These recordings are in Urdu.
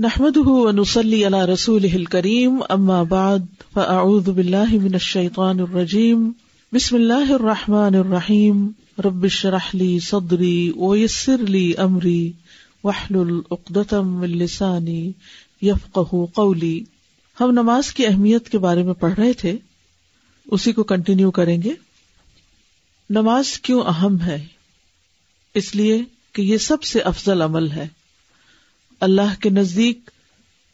نحمد ونسلی علی رسول کریم اما بعد فاعوذ باللہ من الشیطان الرجیم بسم اللہ الرحمٰن الرحیم ربش رحلی صدری ویسر لی امری وحل العقدم السانی یفقہ قولی ہم نماز کی اہمیت کے بارے میں پڑھ رہے تھے، اسی کو کنٹینیو کریں گے۔ نماز کیوں اہم ہے؟ اس لیے کہ یہ سب سے افضل عمل ہے۔ اللہ کے نزدیک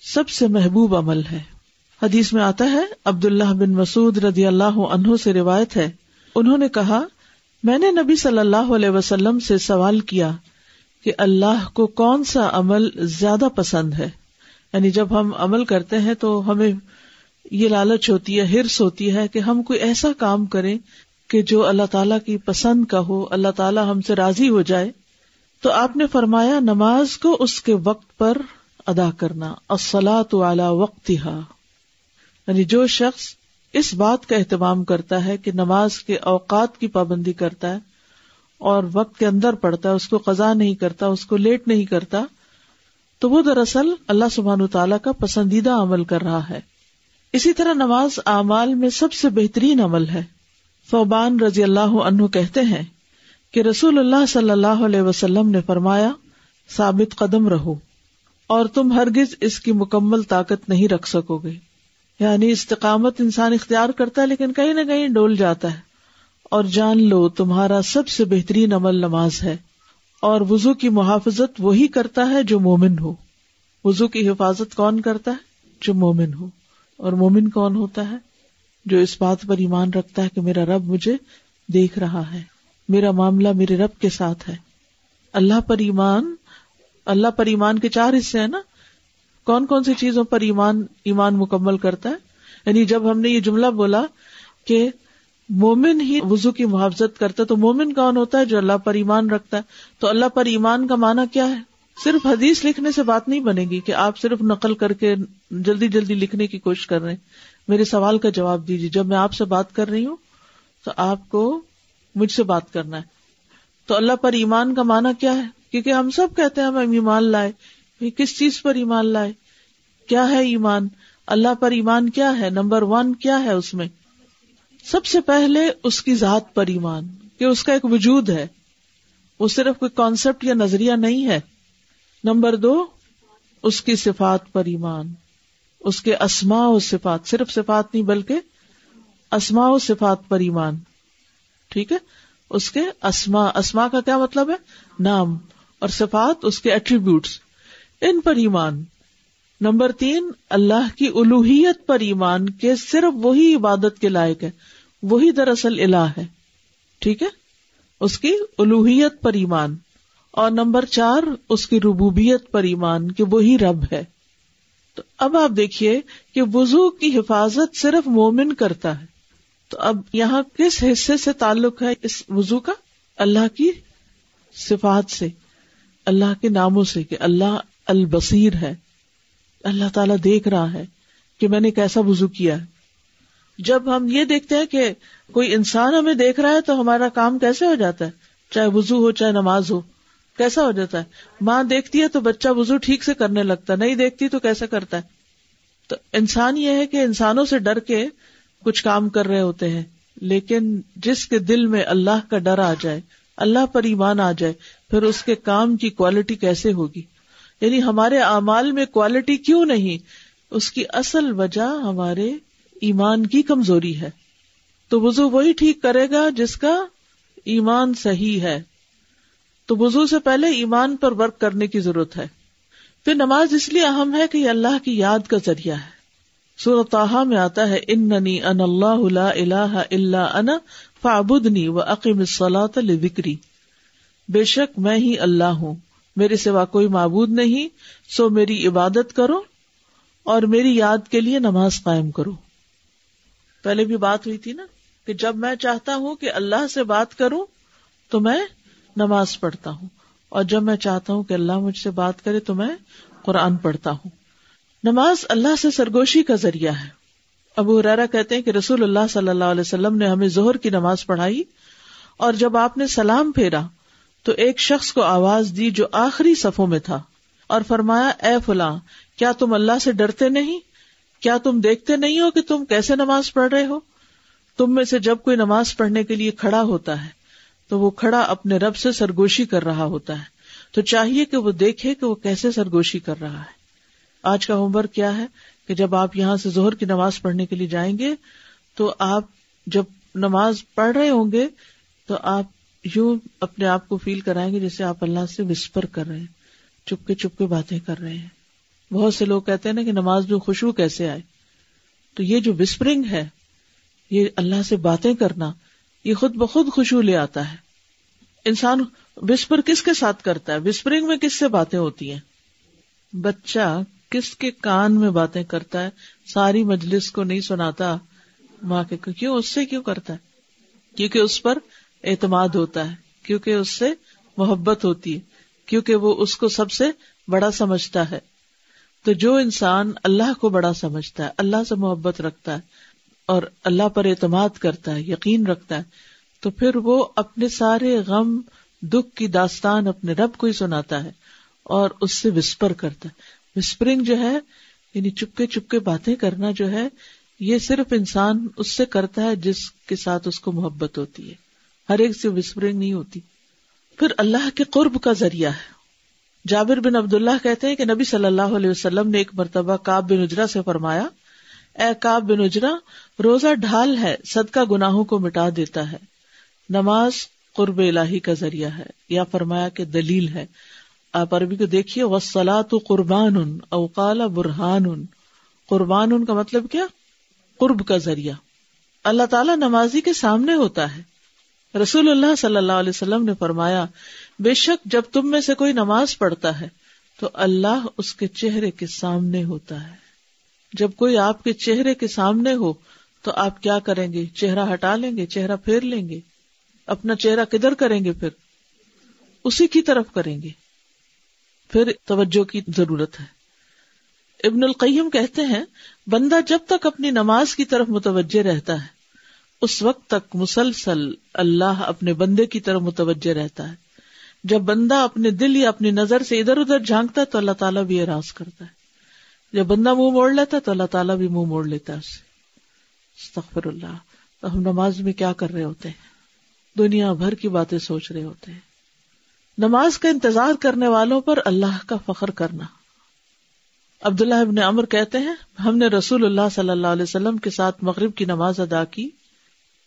سب سے محبوب عمل ہے۔ حدیث میں آتا ہے عبد اللہ بن مسعود رضی اللہ عنہ سے روایت ہے۔ انہوں نے کہا، میں نے نبی صلی اللہ علیہ وسلم سے سوال کیا کہ اللہ کو کون سا عمل زیادہ پسند ہے؟ یعنی جب ہم عمل کرتے ہیں تو ہمیں یہ لالچ ہوتی ہے ہرس ہوتی ہے کہ ہم کوئی ایسا کام کریں کہ جو اللہ تعالیٰ کی پسند کا ہو، اللہ تعالیٰ ہم سے راضی ہو جائے۔ تو آپ نے فرمایا نماز کو اس کے وقت پر ادا کرنا اصلاۃ والا وقت یعنی جو شخص اس بات کا اہتمام کرتا ہے کہ نماز کے اوقات کی پابندی کرتا ہے اور وقت کے اندر پڑتا ہے، اس کو قزا نہیں کرتا، اس کو لیٹ نہیں کرتا، تو وہ دراصل اللہ سبحان تعالیٰ کا پسندیدہ عمل کر رہا ہے۔ اسی طرح نماز اعمال میں سب سے بہترین عمل ہے۔ فوبان رضی اللہ عنہ کہتے ہیں کہ رسول اللہ صلی اللہ علیہ وسلم نے فرمایا، ثابت قدم رہو، اور تم ہرگز اس کی مکمل طاقت نہیں رکھ سکو گے۔ یعنی استقامت انسان اختیار کرتا ہے، لیکن کہیں نہ کہیں ڈول جاتا ہے۔ اور جان لو، تمہارا سب سے بہترین عمل نماز ہے۔ اور وزو کی محافظت وہی کرتا ہے جو مومن ہو۔ وزو کی حفاظت کون کرتا ہے؟ جو مومن ہو۔ اور مومن کون ہوتا ہے؟ جو اس بات پر ایمان رکھتا ہے کہ میرا رب مجھے دیکھ رہا ہے۔ میرا معاملہ میرے رب کے ساتھ ہے۔ اللہ پر ایمان، اللہ پر ایمان کے چار حصے ہیں نا۔ کون کون سی چیزوں پر ایمان ایمان مکمل کرتا ہے؟ یعنی جب ہم نے یہ جملہ بولا کہ مومن ہی وزو کی محافظت کرتا ہے، تو مومن کون ہوتا ہے جو اللہ پر ایمان رکھتا ہے؟ تو اللہ پر ایمان کا معنی کیا ہے؟ صرف حدیث لکھنے سے بات نہیں بنے گی کہ آپ صرف نقل کر کے جلدی جلدی لکھنے کی کوشش کر رہے ہیں۔ میرے سوال کا جواب دیجیے۔ جب میں آپ سے بات کر رہی ہوں، تو آپ کو مجھ سے بات کرنا ہے۔ تو اللہ پر ایمان کا معنی کیا ہے؟ کیونکہ ہم سب کہتے ہیں ہم ایمان لائے۔ کس چیز پر ایمان لائے؟ کیا ہے ایمان؟ اللہ پر ایمان کیا ہے؟ نمبر ون کیا ہے اس میں؟ سب سے پہلے اس کی ذات پر ایمان، کہ اس کا ایک وجود ہے۔ وہ صرف کوئی کانسیپٹ یا نظریہ نہیں ہے۔ نمبر دو، اس کی صفات پر ایمان۔ اس کے اسماء و صفات، صرف صفات نہیں بلکہ اسماء و صفات پر ایمان۔ ٹھیک ہے؟ اس کے اسما اسما کا کیا مطلب ہے؟ نام اور صفات، اس کے ایٹریبیوٹس ان پر ایمان۔ نمبر تین، اللہ کی الوحیت پر ایمان کے صرف وہی عبادت کے لائق ہے۔ وہی دراصل الہ ہے۔ ٹھیک ہے؟ اس کی الوحیت پر ایمان۔ اور نمبر چار، اس کی ربوبیت پر ایمان کہ وہی رب ہے۔ تو اب آپ دیکھیے کہ وضو کی حفاظت صرف مومن کرتا ہے۔ تو اب یہاں کس حصے سے تعلق ہے اس وضو کا؟ اللہ کی صفات سے، اللہ کے ناموں سے کہ اللہ البصیر ہے، اللہ تعالیٰ دیکھ رہا ہے کہ میں نے کیسا وضو کیا ہے۔ جب ہم یہ دیکھتے ہیں کہ کوئی انسان ہمیں دیکھ رہا ہے تو ہمارا کام کیسے ہو جاتا ہے؟ چاہے وضو ہو، چاہے نماز ہو، کیسا ہو جاتا ہے؟ ماں دیکھتی ہے تو بچہ وضو ٹھیک سے کرنے لگتا ہے، نہیں دیکھتی تو کیسا کرتا ہے؟ تو انسان یہ ہے کہ انسانوں سے ڈر کے کچھ کام کر رہے ہوتے ہیں، لیکن جس کے دل میں اللہ کا ڈر آ جائے، اللہ پر ایمان آ جائے، پھر اس کے کام کی کوالٹی کیسے ہوگی؟ یعنی ہمارے اعمال میں کوالٹی کیوں نہیں؟ اس کی اصل وجہ ہمارے ایمان کی کمزوری ہے۔ تو وضو وہی ٹھیک کرے گا جس کا ایمان صحیح ہے۔ تو وضو سے پہلے ایمان پر ورک کرنے کی ضرورت ہے۔ پھر نماز اس لیے اہم ہے کہ یہ اللہ کی یاد کا ذریعہ ہے۔ سورتحا میں آتا ہے ان ان اللہ اللہ اللہ ان فابدنی و عقیم صلاح ذکری بے شک میں ہی اللہ ہوں، میرے سوا کوئی معبود نہیں، سو میری عبادت کرو اور میری یاد کے لیے نماز قائم کرو۔ پہلے بھی بات ہوئی تھی نا کہ جب میں چاہتا ہوں کہ اللہ سے بات کروں، تو میں نماز پڑھتا ہوں، اور جب میں چاہتا ہوں کہ اللہ مجھ سے بات کرے، تو میں قرآن پڑھتا ہوں۔ نماز اللہ سے سرگوشی کا ذریعہ ہے۔ ابو حرارا کہتے ہیں کہ رسول اللہ صلی اللہ علیہ وسلم نے ہمیں زہر کی نماز پڑھائی اور جب آپ نے سلام پھیرا تو ایک شخص کو آواز دی جو آخری صفوں میں تھا اور فرمایا، اے فلاں، کیا تم اللہ سے ڈرتے نہیں؟ کیا تم دیکھتے نہیں ہو کہ تم کیسے نماز پڑھ رہے ہو؟ تم میں سے جب کوئی نماز پڑھنے کے لیے کھڑا ہوتا ہے تو وہ کھڑا اپنے رب سے سرگوشی کر رہا ہوتا ہے۔ تو چاہیے کہ وہ دیکھے کہ وہ کیسے سرگوشی کر رہا ہے۔ آج کا ہوم ورک کیا ہے کہ جب آپ یہاں سے زہر کی نماز پڑھنے کے لیے جائیں گے تو آپ جب نماز پڑھ رہے ہوں گے تو آپ یوں اپنے آپ کو فیل کرائیں گے جیسے آپ اللہ سے وسپر کر رہے ہیں چپ کے چپ کے باتیں کر رہے ہیں۔ بہت سے لوگ کہتے ہیں نا کہ نماز میں خوشبو کیسے آئے؟ تو یہ جو وسپرنگ ہے، یہ اللہ سے باتیں کرنا، یہ خود بخود خوشبو لے آتا ہے۔ انسان وسپر کس کے ساتھ کرتا ہے؟ وسپرنگ میں کس سے باتیں ہوتی ہیں؟ بچہ کس کے کان میں باتیں کرتا ہے، ساری مجلس کو نہیں سناتا ماں کے، کیوں اس سے کیوں کرتا ہے؟ کیونکہ اس پر اعتماد ہوتا ہے، کیونکہ اس سے محبت ہوتی ہے، کیونکہ وہ اس کو سب سے بڑا سمجھتا ہے۔ تو جو انسان اللہ کو بڑا سمجھتا ہے، اللہ سے محبت رکھتا ہے اور اللہ پر اعتماد کرتا ہے، یقین رکھتا ہے، تو پھر وہ اپنے سارے غم، دکھ کی داستان اپنے رب کو ہی سناتا ہے اور اس سے وسپر کرتا ہے۔ وسپرنگ جو ہے یعنی چپکے چپکے باتیں کرنا جو ہے، یہ صرف انسان اس سے کرتا ہے جس کے ساتھ اس کو محبت ہوتی ہے۔ ہر ایک سے وسپرنگ نہیں ہوتی۔ پھر اللہ کے قرب کا ذریعہ ہے۔ جابر بن عبد اللہ کہتے ہیں کہ نبی صلی اللہ علیہ وسلم نے ایک مرتبہ کاب بن اجرا سے فرمایا، اے کاب بن اجرا، روزہ ڈھال ہے، صدقہ گناہوں کو مٹا دیتا ہے۔ نماز قرب الہی کا ذریعہ ہے۔ یا فرمایا کہ دلیل ہے۔ آپ عربی کو دیکھیے وسلا تو قربان ان اوقال برہان ان قربان ان کا مطلب کیا؟ قرب کا ذریعہ۔ اللہ تعالیٰ نمازی کے سامنے ہوتا ہے۔ رسول اللہ صلی اللہ علیہ وسلم نے فرمایا، بے شک جب تم میں سے کوئی نماز پڑھتا ہے، تو اللہ اس کے چہرے کے سامنے ہوتا ہے۔ جب کوئی آپ کے چہرے کے سامنے ہو، تو آپ کیا کریں گے؟ چہرہ ہٹا لیں گے، چہرہ پھیر لیں گے۔ اپنا چہرہ کدھر کریں گے پھر؟ اسی کی طرف کریں گے۔ پھر توجہ کی ضرورت ہے۔ ابن القیم کہتے ہیں، بندہ جب تک اپنی نماز کی طرف متوجہ رہتا ہے، اس وقت تک مسلسل اللہ اپنے بندے کی طرف متوجہ رہتا ہے۔ جب بندہ اپنے دل یا اپنی نظر سے ادھر ادھر جھانکتا ہے تو اللہ تعالیٰ بھی اراض کرتا ہے۔ جب بندہ منہ موڑ لیتا ہے تو اللہ تعالیٰ بھی منہ مو موڑ لیتا ہے اسے اللہ۔ تو ہم نماز میں کیا کر رہے ہوتے ہیں؟ دنیا بھر کی باتیں سوچ رہے ہوتے ہیں۔ نماز کا انتظار کرنے والوں پر اللہ کا فخر کرنا۔ عبداللہ ابن عمر کہتے ہیں، ہم نے رسول اللہ صلی اللہ علیہ وسلم کے ساتھ مغرب کی نماز ادا کی۔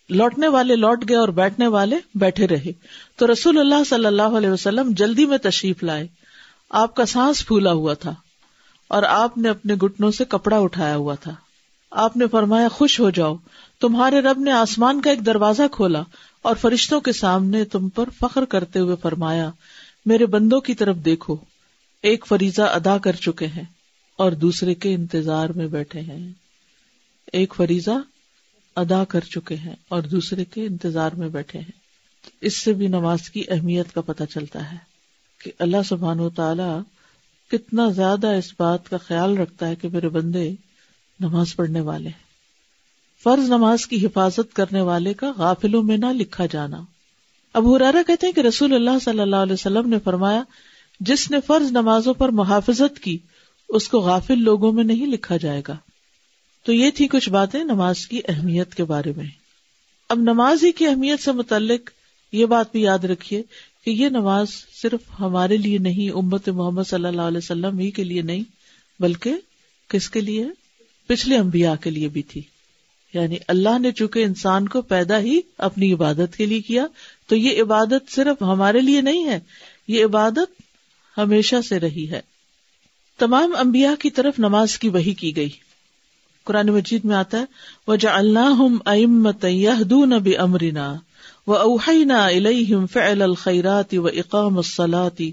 لوٹنے والے لوٹ گئے اور بیٹھنے والے بیٹھے رہے۔ تو رسول اللہ صلی اللہ علیہ وسلم جلدی میں تشریف لائے۔ آپ کا سانس پھولا ہوا تھا اور آپ نے اپنے گٹنوں سے کپڑا اٹھایا ہوا تھا۔ آپ نے فرمایا، خوش ہو جاؤ۔ تمہارے رب نے آسمان کا ایک دروازہ کھولا۔ اور فرشتوں کے سامنے تم پر فخر کرتے ہوئے فرمایا، میرے بندوں کی طرف دیکھو، ایک فریضہ ادا کر چکے ہیں اور دوسرے کے انتظار میں بیٹھے ہیں۔ ایک فریضہ ادا کر چکے ہیں اور دوسرے کے انتظار میں بیٹھے ہیں۔ اس سے بھی نماز کی اہمیت کا پتہ چلتا ہے کہ اللہ سبحان و تعالی کتنا زیادہ اس بات کا خیال رکھتا ہے کہ میرے بندے نماز پڑھنے والے ہیں۔ فرض نماز کی حفاظت کرنے والے کا غافلوں میں نہ لکھا جانا۔ اب ہرارا کہتے ہیں کہ رسول اللہ صلی اللہ علیہ وسلم نے فرمایا، جس نے فرض نمازوں پر محافظت کی، اس کو غافل لوگوں میں نہیں لکھا جائے گا۔ تو یہ تھی کچھ باتیں نماز کی اہمیت کے بارے میں۔ اب نماز ہی کی اہمیت سے متعلق یہ بات بھی یاد رکھیے کہ یہ نماز صرف ہمارے لیے نہیں، امت محمد صلی اللہ علیہ وسلم ہی کے لیے نہیں، بلکہ کس کے لیے؟ پچھلے انبیاء کے لیے بھی تھی۔ یعنی اللہ نے چونکہ انسان کو پیدا ہی اپنی عبادت کے لیے کیا، تو یہ عبادت صرف ہمارے لیے نہیں ہے، یہ عبادت ہمیشہ سے رہی ہے۔ تمام انبیاء کی طرف نماز کی وہی کی گئی۔ قرآن مجید میں آتا ہے وہ جا اللہ امت اب امرینا و اوہینا الم فعل الخیراتی و اقام الصلاتی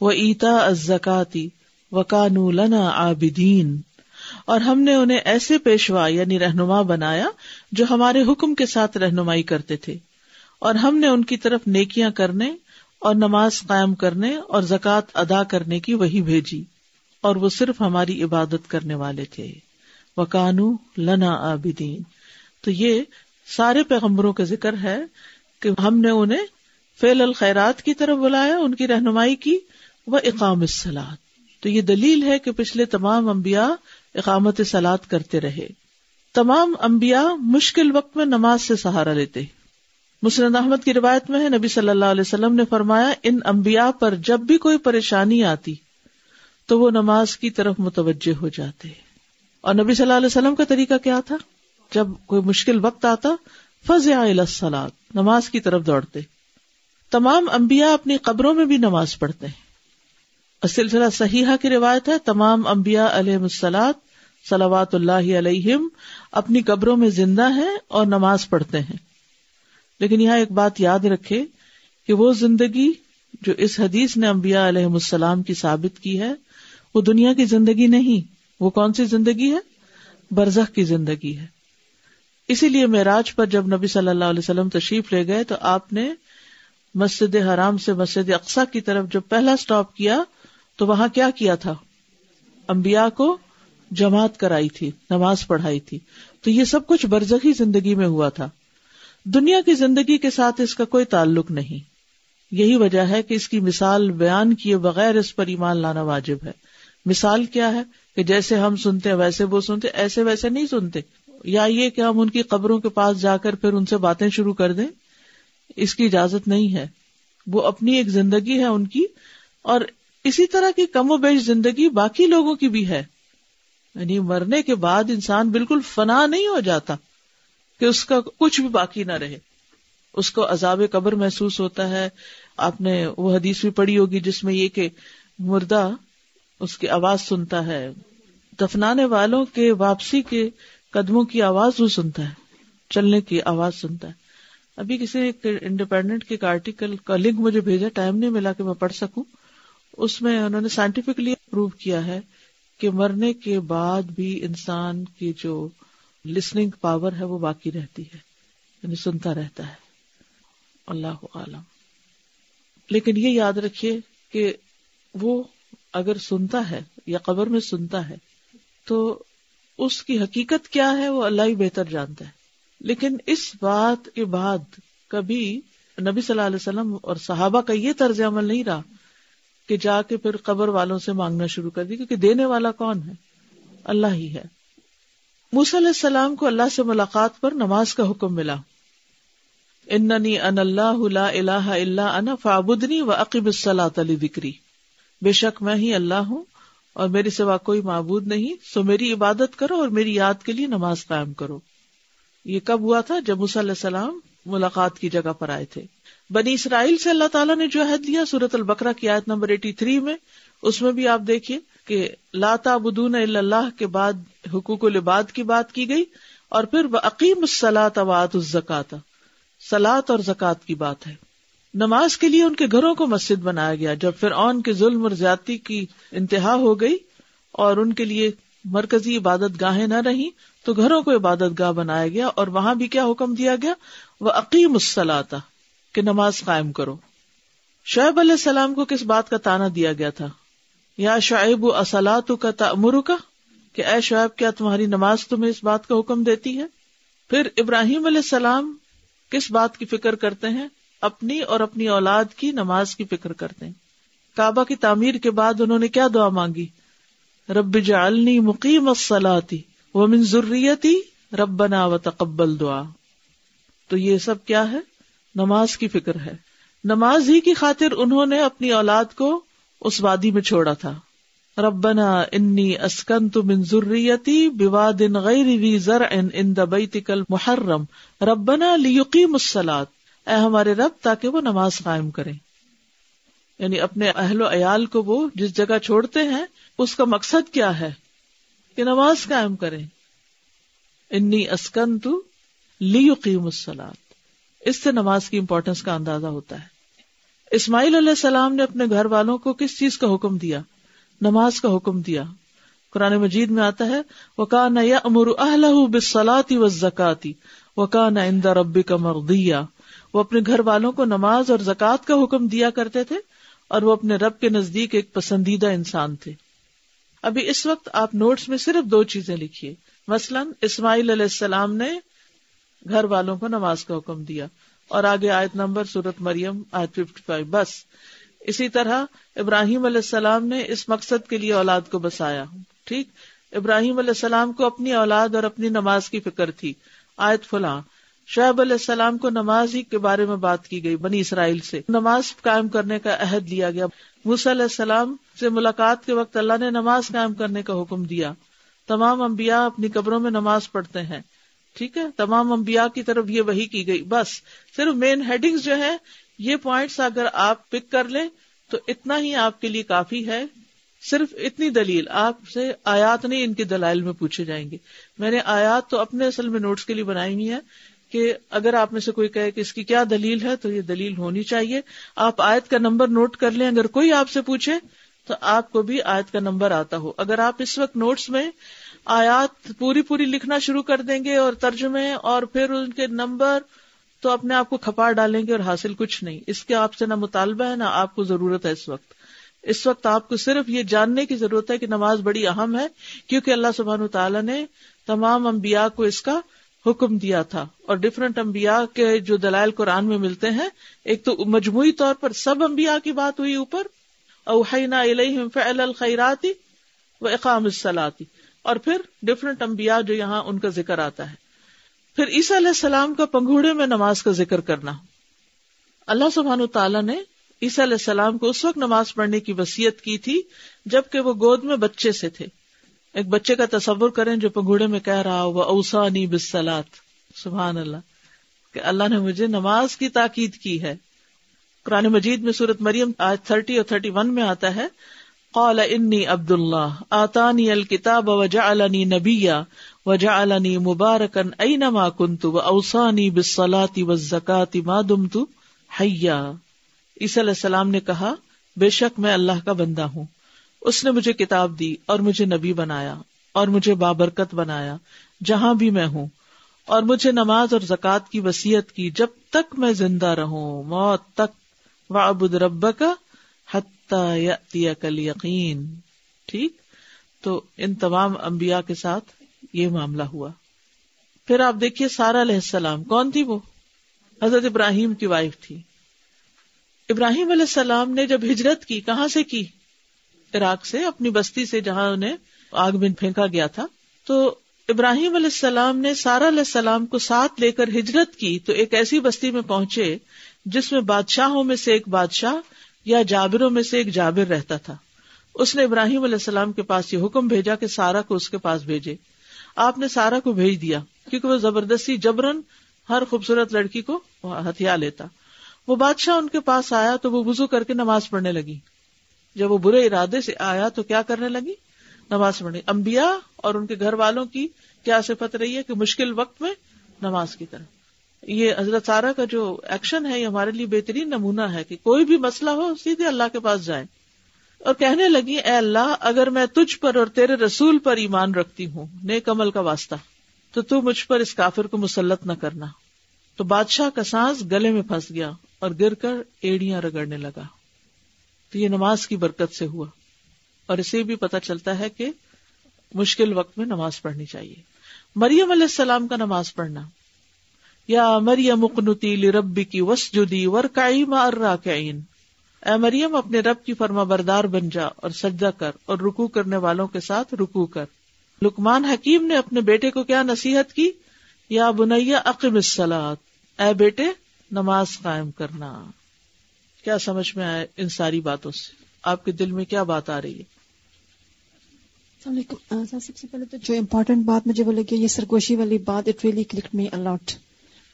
و ایتا ازکاتی و کانو لنا عابدین اور ہم نے انہیں ایسے پیشوا یعنی رہنما بنایا جو ہمارے حکم کے ساتھ رہنمائی کرتے تھے۔ اور ہم نے ان کی طرف نیکیاں کرنے اور نماز قائم کرنے اور زکوٰۃ ادا کرنے کی وہی بھیجی اور وہ صرف ہماری عبادت کرنے والے تھے۔ وہ کانو لنا آبدین تو یہ سارے پیغمبروں کا ذکر ہے کہ ہم نے انہیں فیل الخیرات کی طرف بلایا، ان کی رہنمائی کی وہ اقام السلاد تو یہ دلیل ہے کہ پچھلے تمام انبیاء اقامت سلاد کرتے رہے۔ تمام انبیاء مشکل وقت میں نماز سے سہارا لیتے۔ مسلم احمد کی روایت میں ہے، نبی صلی اللہ علیہ وسلم نے فرمایا، ان انبیاء پر جب بھی کوئی پریشانی آتی، تو وہ نماز کی طرف متوجہ ہو جاتے۔ اور نبی صلی اللہ علیہ وسلم کا طریقہ کیا تھا؟ جب کوئی مشکل وقت آتا فض سلاد نماز کی طرف دوڑتے۔ تمام انبیاء اپنی قبروں میں بھی نماز پڑھتے ہیں۔ سلسلہ صحیحہ کی روایت ہے، تمام انبیاء علیہ السلاد صلوات اللہ علیہم اپنی قبروں میں زندہ ہیں اور نماز پڑھتے ہیں۔ لیکن یہاں ایک بات یاد رکھے کہ وہ زندگی جو اس حدیث نے انبیاء علیہ السلام کی ثابت کی ہے، وہ دنیا کی زندگی نہیں۔ وہ کون سی زندگی ہے؟ برزخ کی زندگی ہے۔ اسی لیے معراج پر جب نبی صلی اللہ علیہ وسلم تشریف لے گئے تو آپ نے مسجد حرام سے مسجد اقسا کی طرف جو پہلا اسٹاپ کیا تو وہاں کیا کیا تھا؟ امبیا کو جماعت کرائی تھی، نماز پڑھائی تھی۔ تو یہ سب کچھ برزخی زندگی میں ہوا تھا۔ دنیا کی زندگی کے ساتھ اس کا کوئی تعلق نہیں۔ یہی وجہ ہے کہ اس کی مثال بیان کیے بغیر اس پر ایمان لانا واجب ہے۔ مثال کیا ہے؟ کہ جیسے ہم سنتے ہیں ویسے وہ سنتے، ایسے ویسے نہیں سنتے۔ یا یہ کہ ہم ان کی قبروں کے پاس جا کر پھر ان سے باتیں شروع کر دیں، اس کی اجازت نہیں ہے۔ وہ اپنی ایک زندگی ہے ان کی، اور اسی طرح کی کم و بیش زندگی باقی لوگوں کی بھی ہے۔ یعنی مرنے کے بعد انسان بالکل فنا نہیں ہو جاتا کہ اس کا کچھ بھی باقی نہ رہے۔ اس کو عذاب قبر محسوس ہوتا ہے۔ آپ نے وہ حدیث بھی پڑھی ہوگی جس میں یہ کہ مردہ اس کی آواز سنتا ہے۔ دفنانے والوں کے واپسی کے قدموں کی آواز وہ سنتا ہے۔ چلنے کی آواز سنتا ہے۔ ابھی کسی نے انڈیپینڈنٹ کے آرٹیکل کا لنک مجھے بھیجا، ٹائم نہیں ملا کہ میں پڑھ سکوں۔ اس میں انہوں نے سائنٹیفکلی پروو کیا ہے۔ کہ مرنے کے بعد بھی انسان کی جو لسننگ پاور ہے وہ باقی رہتی ہے یعنی سنتا رہتا ہے۔ اللہ عالم۔ لیکن یہ یاد رکھیے کہ وہ اگر سنتا ہے یا قبر میں سنتا ہے تو اس کی حقیقت کیا ہے وہ اللہ ہی بہتر جانتا ہے۔ لیکن اس بات کے بعد کبھی نبی صلی اللہ علیہ وسلم اور صحابہ کا یہ طرز عمل نہیں رہا کہ جا کے پھر قبر والوں سے مانگنا شروع کر دی، کیونکہ دینے والا کون ہے؟ اللہ ہی ہے۔ علیہ السلام کو اللہ سے ملاقات پر نماز کا حکم ملا۔ اننی ان اللہ لا الہ الا انا فعبدنی و عقب الصلاۃ لذکری۔ بے شک میں ہی اللہ ہوں اور میرے سوا کوئی معبود نہیں، سو میری عبادت کرو اور میری یاد کے لیے نماز قائم کرو۔ یہ کب ہوا تھا؟ جب علیہ السلام ملاقات کی جگہ پر آئے تھے۔ بنی اسرائیل سے اللہ تعالیٰ نے جو عہد دیا سورت البکرا کی آیت نمبر ایٹی تھری میں، اس میں بھی آپ دیکھیے کہ لاتا بدون اللہ کے بعد حقوق العباد کی بات کی گئی اور پھر عقیم السلاط اباد الزکات سلاد اور زکوٰۃ کی بات ہے۔ نماز کے لیے ان کے گھروں کو مسجد بنایا گیا، جب پھر اون کے ظلم اور زیادتی کی انتہا ہو گئی اور ان کے لیے مرکزی عبادت گاہیں نہ رہی تو گھروں کو عبادت گاہ بنایا گیا اور وہاں بھی کیا حکم دیا گیا؟ وہ عقیم السلاتا کہ نماز قائم کرو۔ شعیب علیہ السلام کو کس بات کا تانا دیا گیا تھا؟ یا شعیب و کا تمر کا کہ اے شعیب، کیا تمہاری نماز تمہیں اس بات کا حکم دیتی ہے؟ پھر ابراہیم علیہ السلام کس بات کی فکر کرتے ہیں؟ اپنی اور اپنی اولاد کی نماز کی فکر کرتے ہیں۔ کعبہ کی تعمیر کے بعد انہوں نے کیا دعا مانگی؟ رب جعلنی مقیم الصلاتی ومن ذریتی ربنا وتقبل دعا۔ تو یہ سب کیا ہے؟ نماز کی فکر ہے۔ نماز ہی کی خاطر انہوں نے اپنی اولاد کو اس وادی میں چھوڑا تھا۔ ربنا انی اسکنت من ذریتی بواد غیر ذی زرع عند بیتک المحرم۔ ربنا لیقیم الصلاۃ۔ اے ہمارے رب تاکہ وہ نماز قائم کرے یعنی اپنے اہل و عیال کو وہ جس جگہ چھوڑتے ہیں، اس کا مقصد کیا ہے؟ کہ نماز قائم کرے انی اسکن تو لیقیم السلاد اس سے نماز کی امپورٹینس کا اندازہ ہوتا ہے۔ اسماعیل علیہ السلام نے اپنے گھر والوں کو کس چیز کا حکم دیا؟ نماز کا حکم دیا۔ قرآن مجید میں آتا ہے وہ کا نہ امر اہل بسلاتی و زکاتی وہ کا نہ اندا ربی کا مردیا وہ اپنے گھر والوں کو نماز اور زکوٰۃ کا حکم دیا کرتے تھے اور وہ اپنے رب کے نزدیک ایک پسندیدہ انسان تھے۔ ابھی اس وقت آپ نوٹس میں صرف دو چیزیں لکھیے۔ مثلاً، اسماعیل علیہ السلام نے گھر والوں کو نماز کا حکم دیا۔ اور آگے آیت نمبر سورت مریم، آیت ففٹی فائیو بس۔ اسی طرح، ابراہیم علیہ السلام نے اس مقصد کے لیے اولاد کو بسایا۔ ٹھیک؟ ابراہیم علیہ السلام کو اپنی اولاد اور اپنی نماز کی فکر تھی۔ آیت فلاں۔ شعیب علیہ السلام کو نماز ہی کے بارے میں بات کی گئی، بنی اسرائیل سے۔ نماز قائم کرنے کا عہد لیا گیا۔ علیہ السلام سے ملاقات کے وقت اللہ نے نماز قائم کرنے کا حکم دیا۔ تمام انبیاء اپنی قبروں میں نماز پڑھتے ہیں۔ ٹھیک ہے؟ تمام انبیاء کی طرف یہ وہی کی گئی۔ بس، صرف مین ہیڈنگ جو ہے یہ پوائنٹس اگر آپ پک کر لیں تو اتنا ہی آپ کے لیے کافی ہے۔ صرف اتنی دلیل، آپ سے آیات نہیں، ان کے دلائل میں پوچھے جائیں گے۔ میں نے آیات تو اپنے اصل میں نوٹس کے لیے بنائی ہوئی ہے کہ اگر آپ میں سے کوئی کہے کہ اس کی کیا دلیل ہے تو یہ دلیل ہونی چاہیے۔ آپ آیت کا نمبر نوٹ کر لیں۔ اگر کوئی آپ سے پوچھے تو آپ کو بھی آیت کا نمبر آتا ہو۔ اگر آپ اس وقت نوٹس میں آیات پوری پوری لکھنا شروع کر دیں گے اور ترجمے اور پھر ان کے نمبر تو اپنے آپ کو کھپا ڈالیں گے اور حاصل کچھ نہیں۔ اس کے آپ سے نہ مطالبہ ہے نہ آپ کو ضرورت ہے اس وقت۔ اس وقت آپ کو صرف یہ جاننے کی ضرورت ہے کہ نماز بڑی اہم ہے کیونکہ اللہ سبحان تعالیٰ نے تمام انبیاء کو اس کا حکم دیا تھا اور ڈفرنٹ انبیاء کے جو دلائل قرآن میں ملتے ہیں، ایک تو مجموعی طور پر سب انبیاء کی بات ہوئی اوپر، اوحینا الیہم فعل الخیراتی و اقام الصلاتی اور پھر ڈفرنٹ انبیاء جو یہاں ان کا ذکر آتا ہے۔ پھر عیسیٰ علیہ السلام کا پنگوڑے میں نماز کا ذکر کرنا۔ اللہ سبحان تعالیٰ نے عیسیٰ علیہ السلام کو اس وقت نماز پڑھنے کی وسیعت کی تھی جبکہ وہ گود میں بچے سے تھے۔ ایک بچے کا تصور کریں جو پنگوڑے میں کہہ رہا وہ اوسانی بسلات سبحان اللہ۔ کہ اللہ نے مجھے نماز کی تاکید کی ہے۔ قرآن مجید میں سورت مریم آج تھرٹی اور تھرٹی ون میں آتا ہے، قال انی عبد اللہ آتانی الکتاب وجا علنی نبیا وجا علنی مبارکن اینما کنت، و اوسانی بسلاتی و زکاتی ما دمت حیا۔ عیسی علیہ السلام نے کہا، بے شک میں اللہ کا بندہ ہوں۔ اس نے مجھے کتاب دی اور مجھے نبی بنایا اور مجھے بابرکت بنایا، جہاں بھی میں ہوں۔ اور مجھے نماز اور زکوٰۃ کی وسیعت کی، جب تک میں زندہ رہوں، موت تک۔ وابد رب کا حتیہ کل یقین ٹھیک؟ تو ان تمام امبیا کے ساتھ یہ معاملہ ہوا۔ پھر آپ دیکھیے سارا علیہ السلام، کون تھی وہ؟ حضرت ابراہیم کی وائف تھی۔ ابراہیم علیہ السلام نے جب ہجرت کی، کہاں سے کی؟ عراق سے، اپنی بستی سے جہاں انہیں آگ میں پھینکا گیا تھا۔ تو ابراہیم علیہ السلام نے سارا علیہ السلام کو ساتھ لے کر ہجرت کی، تو ایک ایسی بستی میں پہنچے جس میں بادشاہوں میں سے ایک بادشاہ یا جابروں میں سے ایک جابر رہتا تھا۔ اس نے ابراہیم علیہ السلام کے پاس یہ حکم بھیجا کہ سارا کو اس کے پاس بھیجے۔ آپ نے سارا کو بھیج دیا، کیونکہ وہ زبردستی جبرن ہر خوبصورت لڑکی کو ہتھیار لیتا۔ وہ بادشاہ ان کے پاس آیا تو وہ وزو کر کے نماز پڑھنے لگی۔ جب وہ برے ارادے سے آیا تو کیا کرنے لگی؟ نماز پڑھنے امبیا اور ان کے گھر والوں کی کیا صفت رہی ہے کہ مشکل وقت میں نماز کی طرح یہ حضرت سارا کا جو ایکشن ہے، یہ ہمارے لیے بہترین نمونہ ہے کہ کوئی بھی مسئلہ ہو، سیدھے اللہ کے پاس جائے اور کہنے لگی، اے اللہ، اگر میں تجھ پر اور تیرے رسول پر ایمان رکھتی ہوں، نیک عمل کا واسطہ، تو تو مجھ پر اس کافر کو مسلط نہ کرنا۔ تو بادشاہ کا سانس گلے میں پھنس گیا اور گر کر ایڑیاں رگڑنے لگا۔ تو یہ نماز کی برکت سے ہوا۔ اور اسے بھی پتا چلتا ہے کہ مشکل وقت میں نماز پڑھنی چاہیے۔ مریم علیہ السلام کا نماز پڑھنا۔ یا مریم مکنتی ربی کی وس جدی ورکائی اے مریم، اپنے رب کی فرما بردار بن جا اور سجدہ کر اور رکو کرنے والوں کے ساتھ رکو کر۔ لکمان حکیم نے اپنے بیٹے کو کیا نصیحت کی؟ یا بنیا عقم السلاد اے بیٹے، نماز قائم کرنا۔ کیا سمجھ میں آئے ان ساری باتوں سے؟ آپ کے دل میں کیا بات آ رہی ہے؟ سب سے پہلے تو جو امپورٹینٹ بات مجھے بولے کہ یہ سرگوشی والی بات it really click me a lot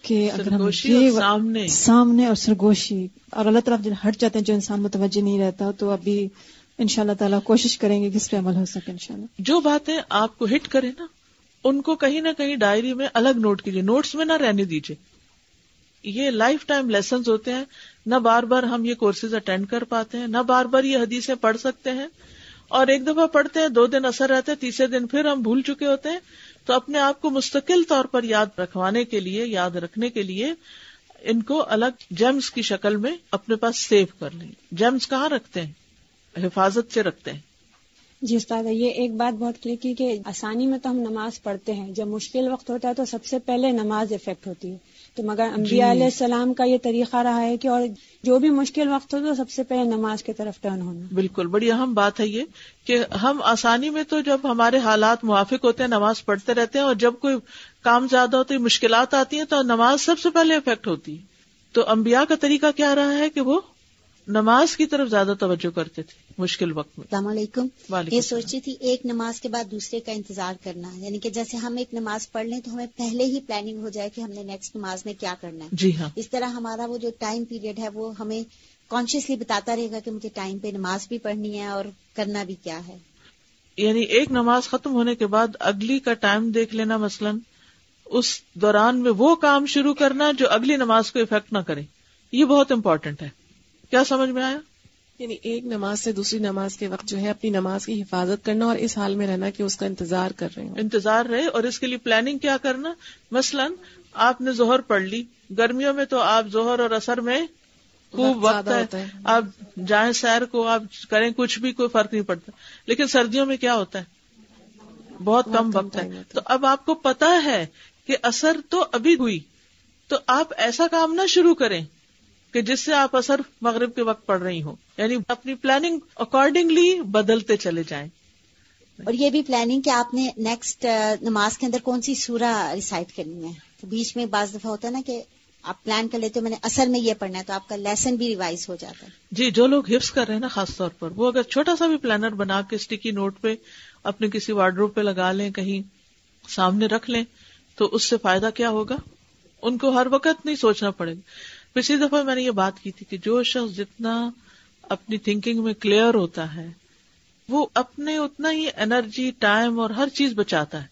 کہ اگر ہم سامنے۔ سامنے اور سرگوشی اور اللہ تعالیٰ ہٹ جاتے ہیں جو انسان متوجہ نہیں رہتا تو ابھی ان شاء اللہ تعالیٰ کوشش کریں گے کس پہ عمل ہو سکے ان شاء اللہ جو باتیں آپ کو ہٹ کرے نا ان کو کہیں نہ کہیں ڈائری میں الگ نوٹ کیجیے نوٹس میں نہ رہنے دیجیے یہ لائف ٹائم لیسنز ہوتے ہیں نہ بار بار ہم یہ کورسز اٹینڈ کر پاتے ہیں، نہ بار بار یہ حدیثیں پڑھ سکتے ہیں۔ اور ایک دفعہ پڑھتے ہیں، دو دن اثر رہتے ہیں، تیسرے دن پھر ہم بھول چکے ہوتے ہیں۔ تو اپنے آپ کو مستقل طور پر یاد رکھوانے کے لیے، یاد رکھنے کے لیے ان کو الگ جیمس کی شکل میں اپنے پاس سیو کر لیں۔ جیمس کہاں رکھتے ہیں؟ حفاظت سے رکھتے ہیں۔ جی استاد، یہ ایک بات بہت کلیئر کی کہ آسانی میں تو ہم نماز پڑھتے ہیں۔ جب مشکل وقت ہوتا ہے تو سب سے پہلے نماز افیکٹ ہوتی ہے۔ تو مگر انبیاء علیہ السلام کا یہ طریقہ رہا ہے کہ اور جو بھی مشکل وقت ہو تو سب سے پہلے نماز کی طرف ٹرن ہونا۔ بالکل بڑی اہم بات ہے یہ کہ ہم آسانی میں تو جب ہمارے حالات موافق ہوتے ہیں نماز پڑھتے رہتے ہیں اور جب کوئی کام زیادہ ہوتے مشکلات آتی ہیں تو نماز سب سے پہلے افیکٹ ہوتی۔ ہے تو امبیا کا طریقہ کیا رہا ہے کہ وہ نماز کی طرف زیادہ توجہ کرتے تھے مشکل وقت میں۔ السلام علیکم۔ یہ سوچتی تھی ایک نماز کے بعد دوسرے کا انتظار کرنا یعنی کہ جیسے ہم ایک نماز پڑھ لیں تو ہمیں پہلے ہی پلاننگ ہو جائے کہ ہم نے نیکسٹ نماز میں کیا کرنا ہے۔ جی ہاں۔ اس طرح ہمارا وہ جو ٹائم پیریڈ ہے وہ ہمیں کانشیسلی بتاتا رہے گا کہ مجھے ٹائم پہ نماز بھی پڑھنی ہے اور کرنا بھی کیا ہے۔ یعنی ایک نماز ختم ہونے کے بعد اگلی کا ٹائم دیکھ لینا مثلاً اس دوران میں وہ کام شروع کرنا جو اگلی نماز کو افیکٹ نہ کرے۔ یہ بہت امپورٹینٹ ہے۔ کیا سمجھ میں آیا؟ یعنی ایک نماز سے دوسری نماز کے وقت جو ہے اپنی نماز کی حفاظت کرنا اور اس حال میں رہنا کہ اس کا انتظار کر رہے ہیں انتظار رہے اور اس کے لیے پلاننگ کیا کرنا؟ مثلاً آپ نے زہر پڑھ لی گرمیوں میں تو آپ زہر اور اثر میں خوب وقت ہے آپ جائیں سیر کو آپ کریں کچھ بھی کوئی فرق نہیں پڑتا۔ لیکن سردیوں میں کیا ہوتا ہے؟ بہت کم وقت ہے۔ تو اب آپ کو پتا ہے کہ اثر تو ابھی ہوئی۔ تو آپ ایسا کام نہ شروع کریں۔ کہ جس سے آپ اثر مغرب کے وقت پڑھ رہی ہوں۔ یعنی اپنی پلاننگ اکارڈنگلی بدلتے چلے جائیں۔ اور یہ بھی پلاننگ کہ آپ نے نیکسٹ نماز کے اندر کون سی سورہ ریسائٹ کرنی ہے؟ تو بیچ میں بعض دفعہ ہوتا ہے نا کہ آپ پلان کر لیتے ہو میں نے اصل میں یہ پڑھنا ہے تو آپ کا لیسن بھی ریوائز ہو جاتا ہے۔ جی جو لوگ حفظ کر رہے ہیں نا خاص طور پر وہ اگر چھوٹا سا بھی پلانر بنا کے اسٹیکی نوٹ پہ اپنے کسی وارڈروب پہ لگا لیں کہیں سامنے رکھ لیں تو اس سے فائدہ کیا ہوگا؟ ان کو ہر وقت نہیں سوچنا پڑے گا۔ پچھلی دفعہ میں نے یہ بات کی تھی کہ جو شخص جتنا اپنی تھنکنگ میں کلیئر ہوتا ہے، وہ اپنے اتنا ہی انرجی ٹائم اور ہر چیز بچاتا ہے۔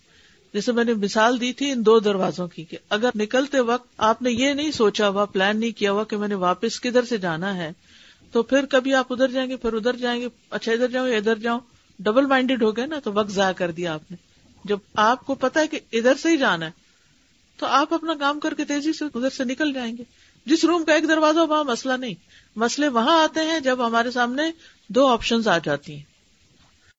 جیسے میں نے مثال دی تھی ان دو دروازوں کی کہ اگر نکلتے وقت آپ نے یہ نہیں سوچا ہوا پلان نہیں کیا ہوا کہ میں نے واپس کدھر سے جانا ہے، تو پھر کبھی آپ ادھر جائیں گے، پھر ادھر جائیں گے اچھا ادھر جاؤں یا ادھر جاؤں ڈبل مائنڈیڈ ہو گئے نا، تو وقت ضائع کر دیا آپ نے۔ جب آپ کو پتا ہے کہ ادھر سے ہی جانا ہے، تو آپ اپنا کام کر کے تیزی سے ادھر سے نکل جائیں گے۔ جس روم کا ایک دروازہ وہاں مسئلہ نہیں۔ مسئلے وہاں آتے ہیں جب ہمارے سامنے دو آپشن آ جاتی ہیں۔